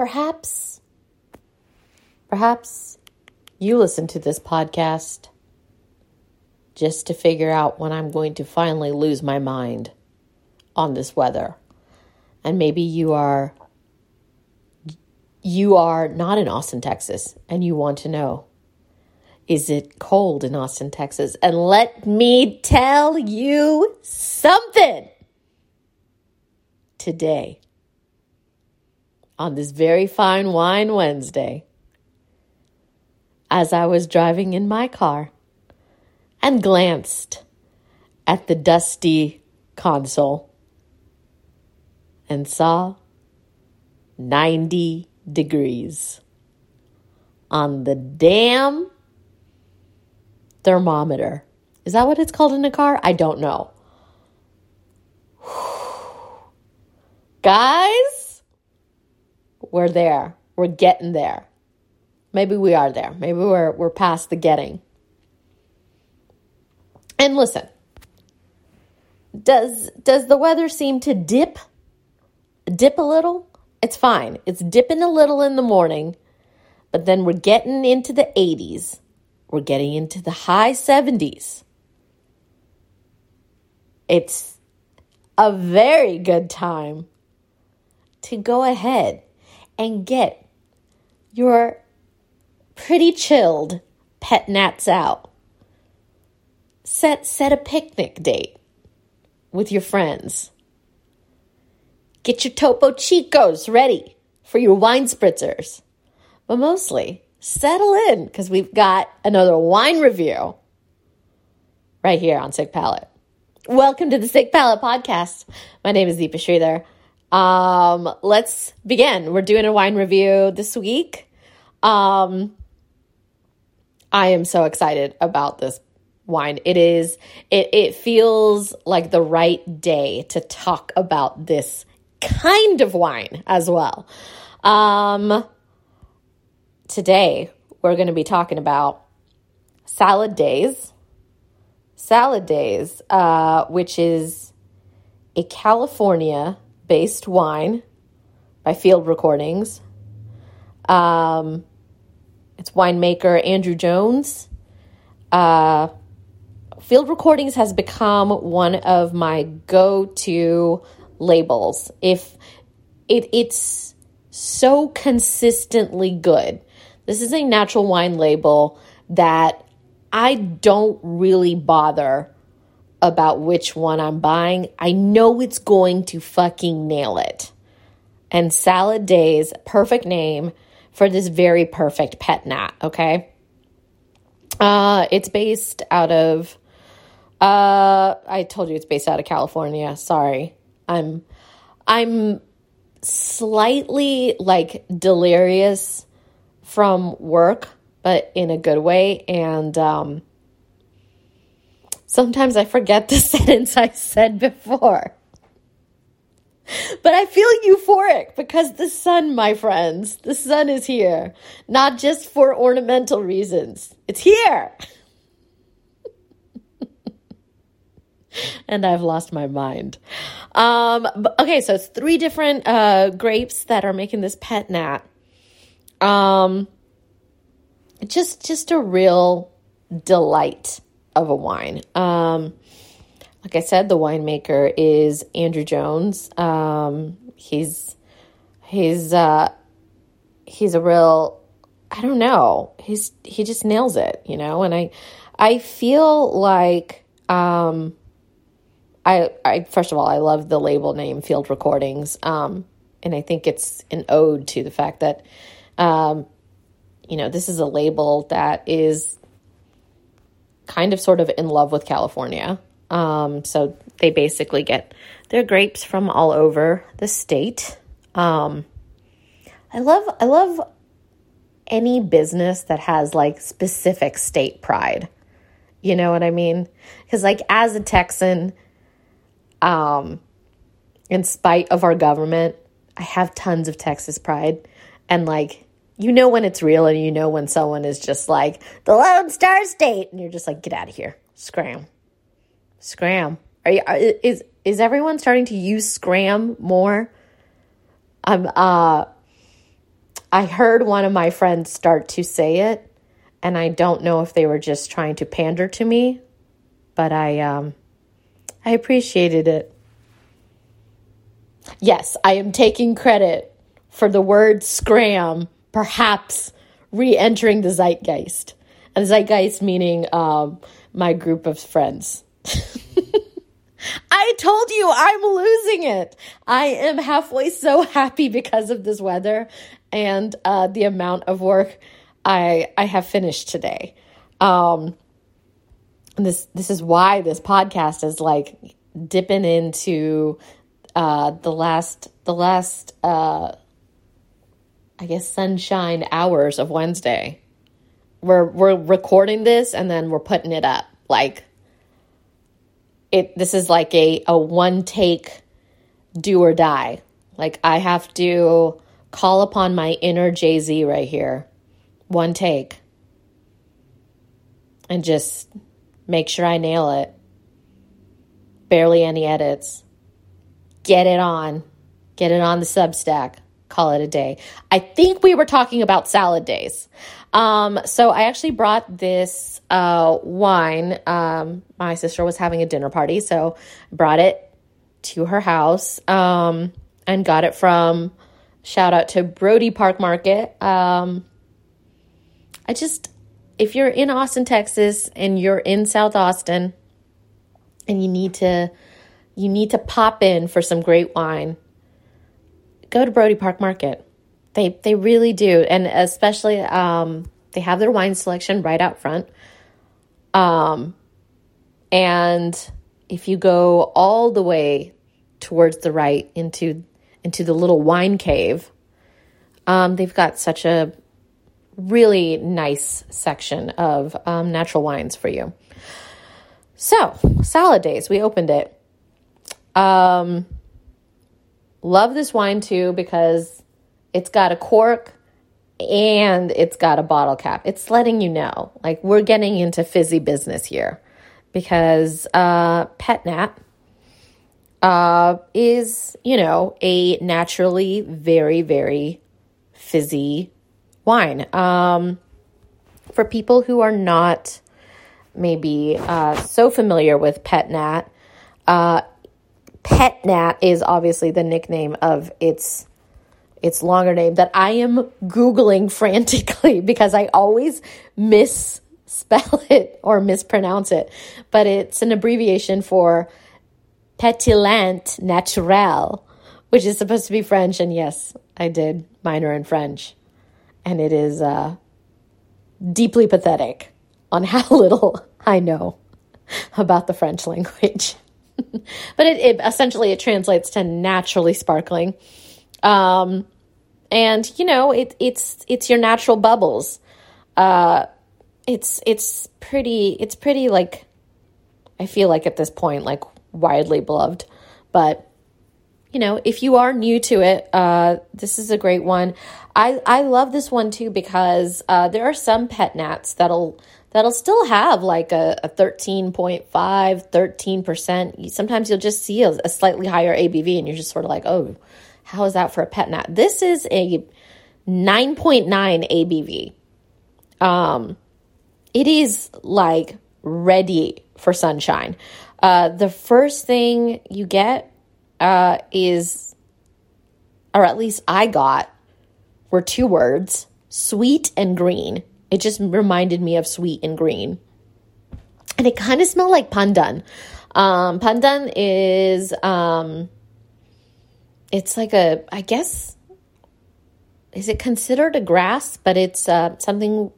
perhaps, perhaps you listen to this podcast just to figure out when I'm going to finally lose my mind on this weather. And maybe you are you are not in Austin, Texas, and you want to know is it cold in Austin, Texas? And let me tell you something today on this very fine wine Wednesday as I was driving in my car and glanced at the dusty console and saw 90 degrees on the damn thermometer. Is that what it's called in a car? I don't know. Guys, we're there. We're getting there. Maybe we are there. Maybe we're we're past the getting. And listen, does does the weather seem to dip dip a little? It's fine. It's dipping a little in the morning, but then we're getting into the 80s. We're getting into the high 70s. It's a very good time to go ahead and get your pretty chilled pet nats out. Set set a picnic date with your friends. Get your Topo Chicos ready for your wine spritzers. But mostly, settle in because we've got another wine review right here on Sicc Palette. Welcome to the Sicc Palette Podcast. My name is Deepa Sridhar. Um, let's begin. We're doing a wine review this week. Um, I am so excited about this wine. It is it it feels like the right day to talk about this kind of wine as well. Um, today, we're going to be talking about Salad Days. Salad Days, uh, which is a California based wine by Field Recordings. Um, it's winemaker Andrew Jones. Uh, Field Recordings has become one of my go to labels. If it, it's so consistently good. This is a natural wine label that I don't really bother about which one I'm buying. I know it's going to fucking nail it. And Salad Days, perfect name for this very perfect pet nat, okay? Uh, it's based out of, uh, I told you it's based out of California. Sorry. I'm I'm slightly like delirious from work, but in a good way. And um, sometimes I forget the sentence I said before. But I feel euphoric because the sun, my friends, the sun is here. Not just for ornamental reasons, it's here. and I've lost my mind. Um, okay, so it's three different uh, grapes that are making this pet nat. Um, just just a real delight of a wine. Um, like I said, the winemaker is Andrew Jones. Um, he's he's uh, he's a real I don't know. He's he just nails it, you know. And I I feel like um, I, I first of all, I love the label name Field Recordings, um, and I think it's an ode to the fact that, um, you know, this is a label that is kind of sort of in love with California. Um, so they basically get their grapes from all over the state. Um, I love, I love any business that has like specific state pride. You know what I mean? Because like as a Texan um, in spite of our government, I have tons of Texas pride. And like, you know when it's real and you know when someone is just like, the Lone Star State. And you're just like, get out of here. Scram. Scram. Are you, is, is everyone starting to use scram more? I'm, uh, I heard one of my friends start to say it, and I don't know if they were just trying to pander to me, but I um I appreciated it. Yes, I am taking credit for the word scram perhaps re-entering the zeitgeist. And zeitgeist meaning um, my group of friends. I told you I'm losing it. I am halfway so happy because of this weather and uh, the amount of work I I have finished today. Um, this this is why this podcast is like dipping into uh, the last the last uh, I guess sunshine hours of Wednesday. We're we're recording this and then we're putting it up. Like it this is like a a one take do or die. Like I have to call upon my inner Jay-Z right here. One take. And just make sure I nail it. Barely any edits. Get it on. Get it on the Substack. Call it a day. I think we were talking about salad days. Um, so I actually brought this uh, wine. Um, my sister was having a dinner party, so I brought it to her house um, and got it from shout out to Brody Park Market. Um, I just, if you're in Austin, Texas, and you're in South Austin, and you need to, you need to pop in for some great wine. Go to Brody Park Market. They they really do, and especially um, they have their wine selection right out front. Um, and if you go all the way towards the right into into the little wine cave, um, they've got such a really nice section of um, natural wines for you. So, salad days, we opened it. Um, love this wine too because it's got a cork and it's got a bottle cap. It's letting you know, like, we're getting into fizzy business here because uh, Pet Nat uh, is, you know, a naturally very, very fizzy wine. Um, for people who are not maybe uh, so familiar with Pet Nat, uh, Pet Nat is obviously the nickname of its its longer name that I am googling frantically because I always misspell it or mispronounce it, but it's an abbreviation for Pétillant Naturel, which is supposed to be French. And yes, I did minor in French, and it is uh, deeply pathetic on how little I know about the French language. but it, it, essentially it translates to naturally sparkling. Um, and you know, it, it's it's your natural bubbles. Uh, it's it's pretty it's pretty like I feel like at this point like widely beloved, but you know, if you are new to it, uh, this is a great one. I, I love this one too because uh, there are some pet nats that'll that'll still have like a, a 13.5, 13%. Sometimes you'll just see a, a, slightly higher ABV and you're just sort of like, oh, how is that for a pet nat? This is a 9.9 ABV. Um, it is like ready for sunshine. Uh, the first thing you get uh, is, or at least I got, were two words sweet and green. It just reminded me of sweet and green. And it kind of smelled like pandan. Um, pandan is, um, it's like a, I guess, is it considered a grass? But it's uh, something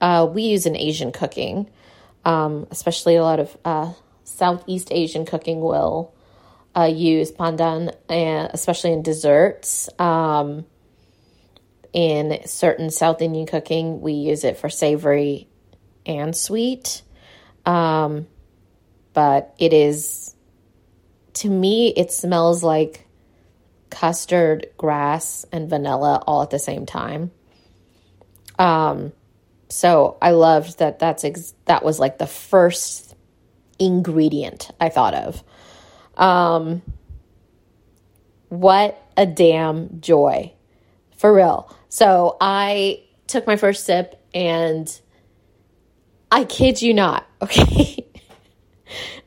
uh, we use in Asian cooking, um, especially a lot of uh, Southeast Asian cooking will uh, use pandan, and especially in desserts. Um, in certain South Indian cooking, we use it for savory and sweet. Um, but it is, to me, it smells like custard, grass, and vanilla all at the same time. Um, so I loved that. That's ex- that was like the first ingredient I thought of. Um, what a damn joy. For real. So I took my first sip and I kid you not, okay?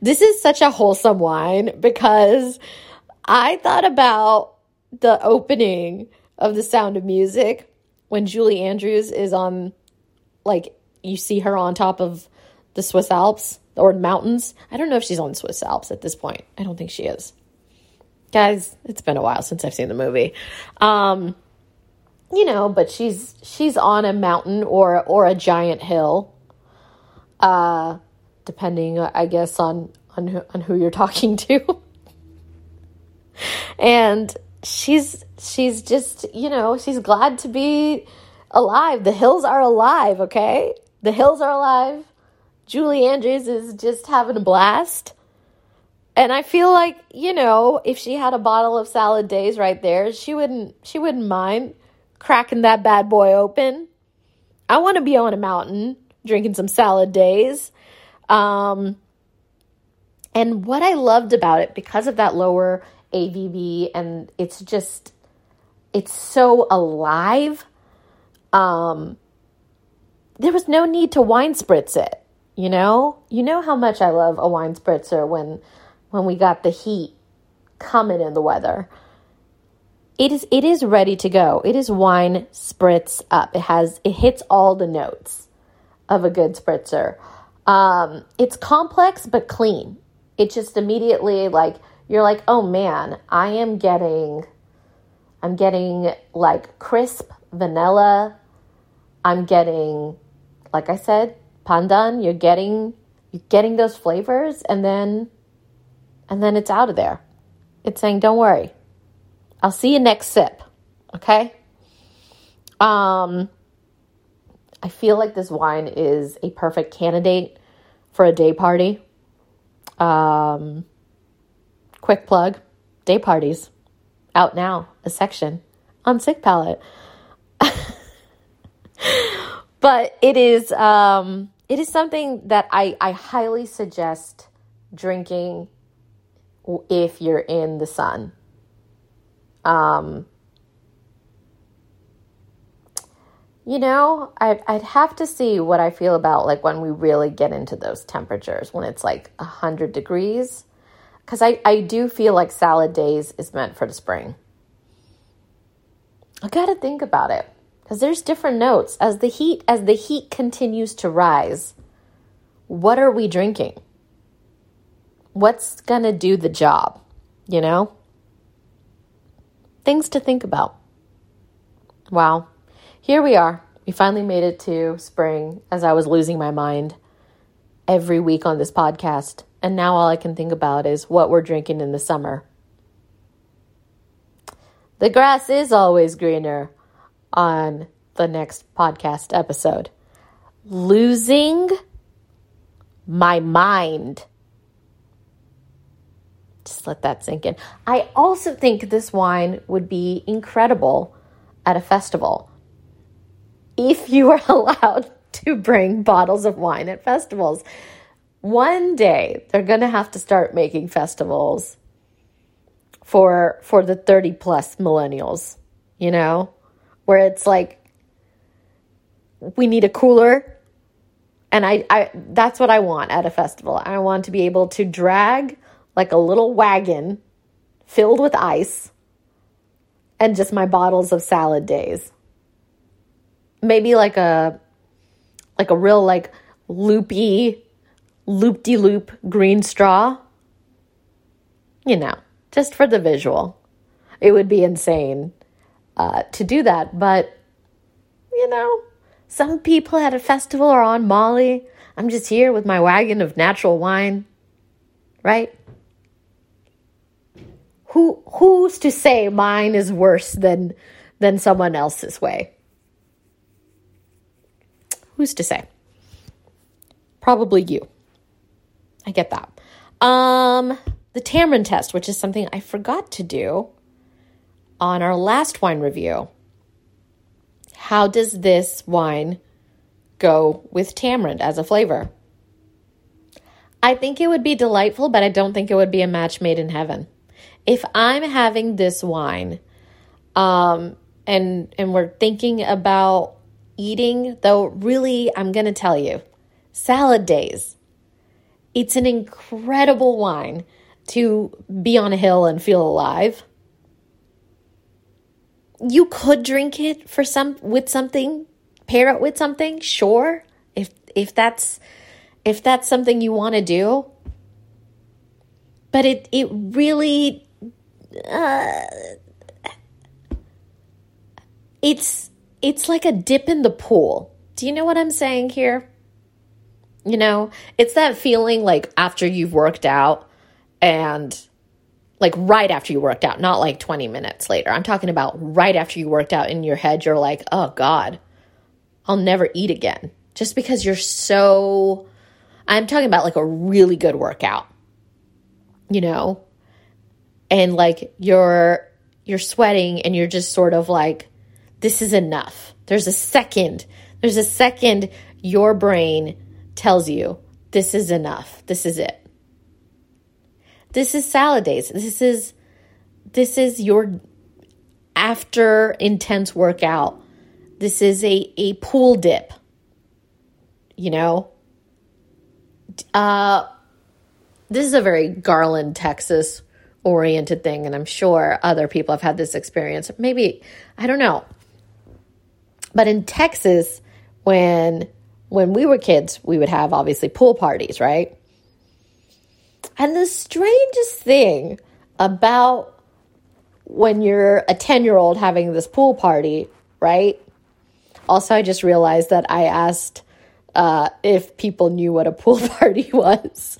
this is such a wholesome wine because I thought about the opening of The Sound of Music when Julie Andrews is on, like, you see her on top of the Swiss Alps or mountains. I don't know if she's on Swiss Alps at this point. I don't think she is. Guys, it's been a while since I've seen the movie. Um, you know, but she's she's on a mountain or or a giant hill. Uh depending I guess on on who, on who you're talking to. and she's she's just, you know, she's glad to be alive. The hills are alive, okay? The hills are alive. Julie Andrews is just having a blast. And I feel like, you know, if she had a bottle of salad days right there, she wouldn't she wouldn't mind cracking that bad boy open. I want to be on a mountain drinking some salad days. Um and what I loved about it because of that lower ABV and it's just it's so alive. Um there was no need to wine spritz it, you know? You know how much I love a wine spritzer when when we got the heat coming in the weather. It is it is ready to go. It is wine spritz up. It has it hits all the notes of a good spritzer. Um, it's complex but clean. It just immediately like you're like, oh man, I am getting I'm getting like crisp vanilla. I'm getting, like I said, pandan. You're getting you're getting those flavors and then and then it's out of there. It's saying, don't worry. I'll see you next sip. Okay? Um I feel like this wine is a perfect candidate for a day party. Um quick plug, day parties. Out now, a section on Sicc Palette. but it is um it is something that I, I highly suggest drinking if you're in the sun. Um, you know, I, I'd have to see what I feel about like when we really get into those temperatures, when it's like 100 degrees. Because I, I do feel like salad days is meant for the spring. I got to think about it because there's different notes as the heat as the heat continues to rise. What are we drinking? what's going to do the job, you know? Things to think about. Wow. Here we are. We finally made it to spring as I was losing my mind every week on this podcast. And now all I can think about is what we're drinking in the summer. The grass is always greener on the next podcast episode. Losing my mind just let that sink in. I also think this wine would be incredible at a festival if you are allowed to bring bottles of wine at festivals. One day they're going to have to start making festivals for for the 30 plus millennials, you know, where it's like we need a cooler and I, I that's what I want at a festival. I want to be able to drag like a little wagon filled with ice and just my bottles of salad days. Maybe like a like a real like loopy loop-de-loop green straw. You know, just for the visual. It would be insane uh, to do that, but you know, some people at a festival are on Molly. I'm just here with my wagon of natural wine, right? Who who's to say mine is worse than than someone else's way? Who's to say? Probably you. I get that. Um, the tamarind test, which is something I forgot to do on our last wine review. How does this wine go with tamarind as a flavor? I think it would be delightful, but I don't think it would be a match made in heaven if I'm having this wine, um, and and we're thinking about eating, though really I'm to tell you, salad days. It's an incredible wine to be on a hill and feel alive. You could drink it for some with something, pair it with something, sure. If if that's if that's something you want to do. But it it really uh, it's it's like a dip in the pool. Do you know what I'm saying here? You know, it's that feeling like after you've worked out and like right after you worked out, not like 20 minutes later. I'm talking about right after you worked out in your head, you're like, oh God, I'll never eat again. Just because you're so, I'm talking about like a really good workout, you know? And like you're, you're sweating and you're just sort of like, this is enough. There's a second, there's a second your brain tells you this is enough. This is it. This is salad days. This is this is your after intense workout. This is a a pool dip. You know? Uh this is a very Garland, Texas oriented thing and I'm sure other people have had this experience. Maybe I don't know. But in Texas when when we were kids, we would have obviously pool parties, right? And the strangest thing about when you're a 10 year old having this pool party, right? Also, I just realized that I asked uh, if people knew what a pool party was.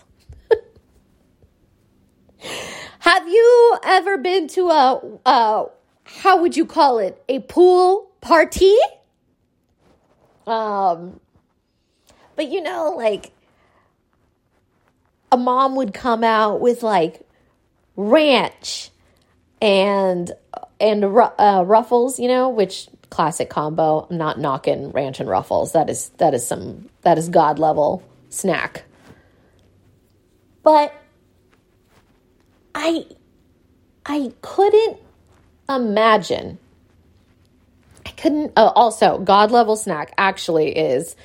Have you ever been to a, uh, how would you call it, a pool party? Um, but you know, like a mom would come out with like ranch and and uh, ruffles, you know, which classic combo. I'm not knocking ranch and ruffles. That is that is some that is god level snack. But I I couldn't imagine. I couldn't. Uh, also, god level snack actually is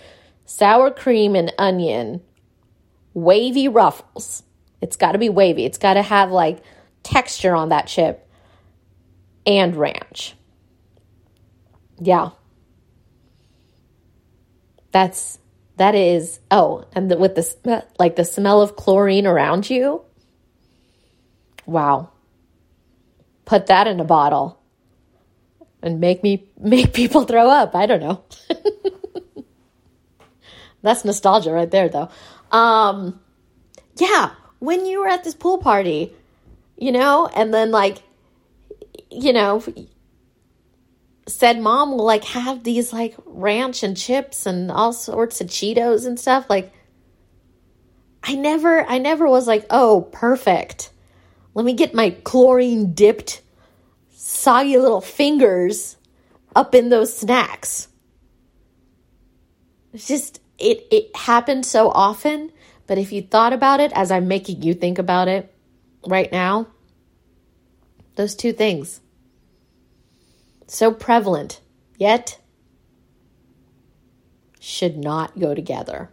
sour cream and onion, wavy ruffles. It's got to be wavy. It's got to have like texture on that chip and ranch. Yeah. That's that is oh, and the, with the like the smell of chlorine around you. Wow. Put that in a bottle and make me make people throw up. I don't know. That's nostalgia right there, though. Um, yeah, when you were at this pool party, you know, and then like, you know, said mom will like have these like ranch and chips and all sorts of Cheetos and stuff. Like, I never, I never was like, oh, perfect. Let me get my chlorine dipped, soggy little fingers up in those snacks. It's just, it it happened so often, but if you thought about it as I'm making you think about it right now, those two things so prevalent, yet should not go together.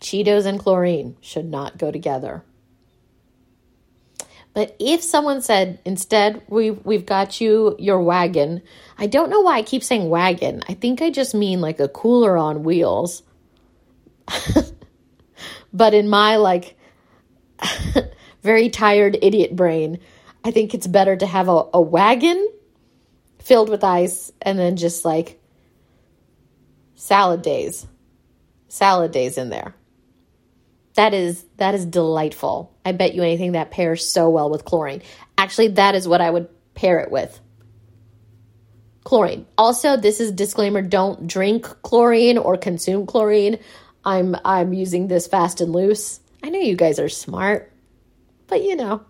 Cheetos and chlorine should not go together. But if someone said instead we we've got you your wagon, I don't know why I keep saying wagon. I think I just mean like a cooler on wheels. but in my like very tired idiot brain, I think it's better to have a, a wagon filled with ice and then just like salad days. Salad days in there. That is that is delightful. I bet you anything that pairs so well with chlorine. Actually, that is what I would pair it with. Chlorine. Also, this is disclaimer, don't drink chlorine or consume chlorine. I'm I'm using this fast and loose. I know you guys are smart, but you know,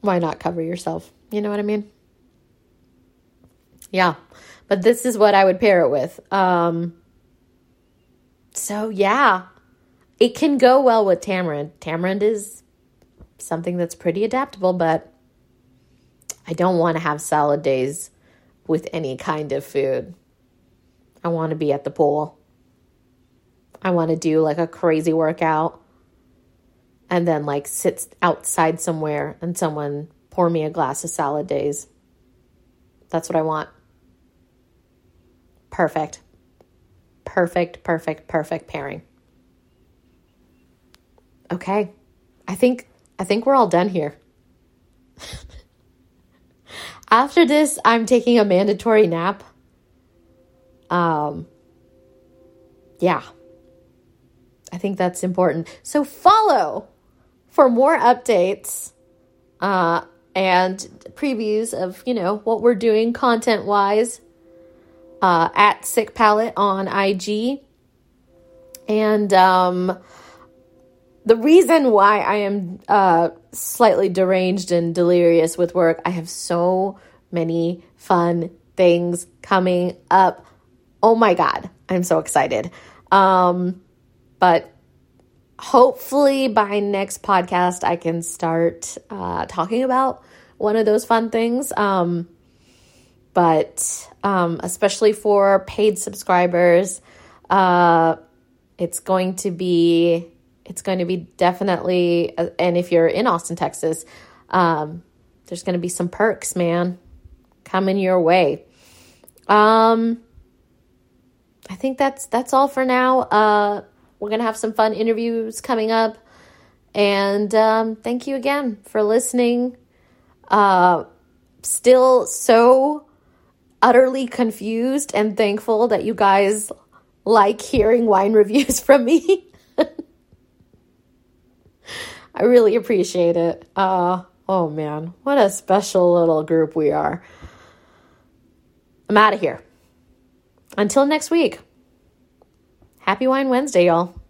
why not cover yourself? You know what I mean? Yeah. But this is what I would pair it with. Um so yeah, it can go well with tamarind. Tamarind is something that's pretty adaptable, but I don't want to have salad days with any kind of food. I want to be at the pool. I want to do like a crazy workout and then like sit outside somewhere and someone pour me a glass of salad days. That's what I want. Perfect. Perfect, perfect, perfect pairing. Okay. I think I think we're all done here. After this, I'm taking a mandatory nap. Um yeah. I think that's important. So follow for more updates uh, and previews of you know what we're doing content wise uh, at Sicc Palette on IG. And um, the reason why I am uh, slightly deranged and delirious with work, I have so many fun things coming up. Oh my God, I'm so excited. Um, but hopefully by next podcast i can start uh, talking about one of those fun things um, but um, especially for paid subscribers uh, it's going to be it's going to be definitely uh, and if you're in austin texas um, there's going to be some perks man coming your way um i think that's that's all for now uh we're going to have some fun interviews coming up. And um, thank you again for listening. Uh, still so utterly confused and thankful that you guys like hearing wine reviews from me. I really appreciate it. Uh, oh man, what a special little group we are. I'm out of here. Until next week. Happy Wine Wednesday, y'all.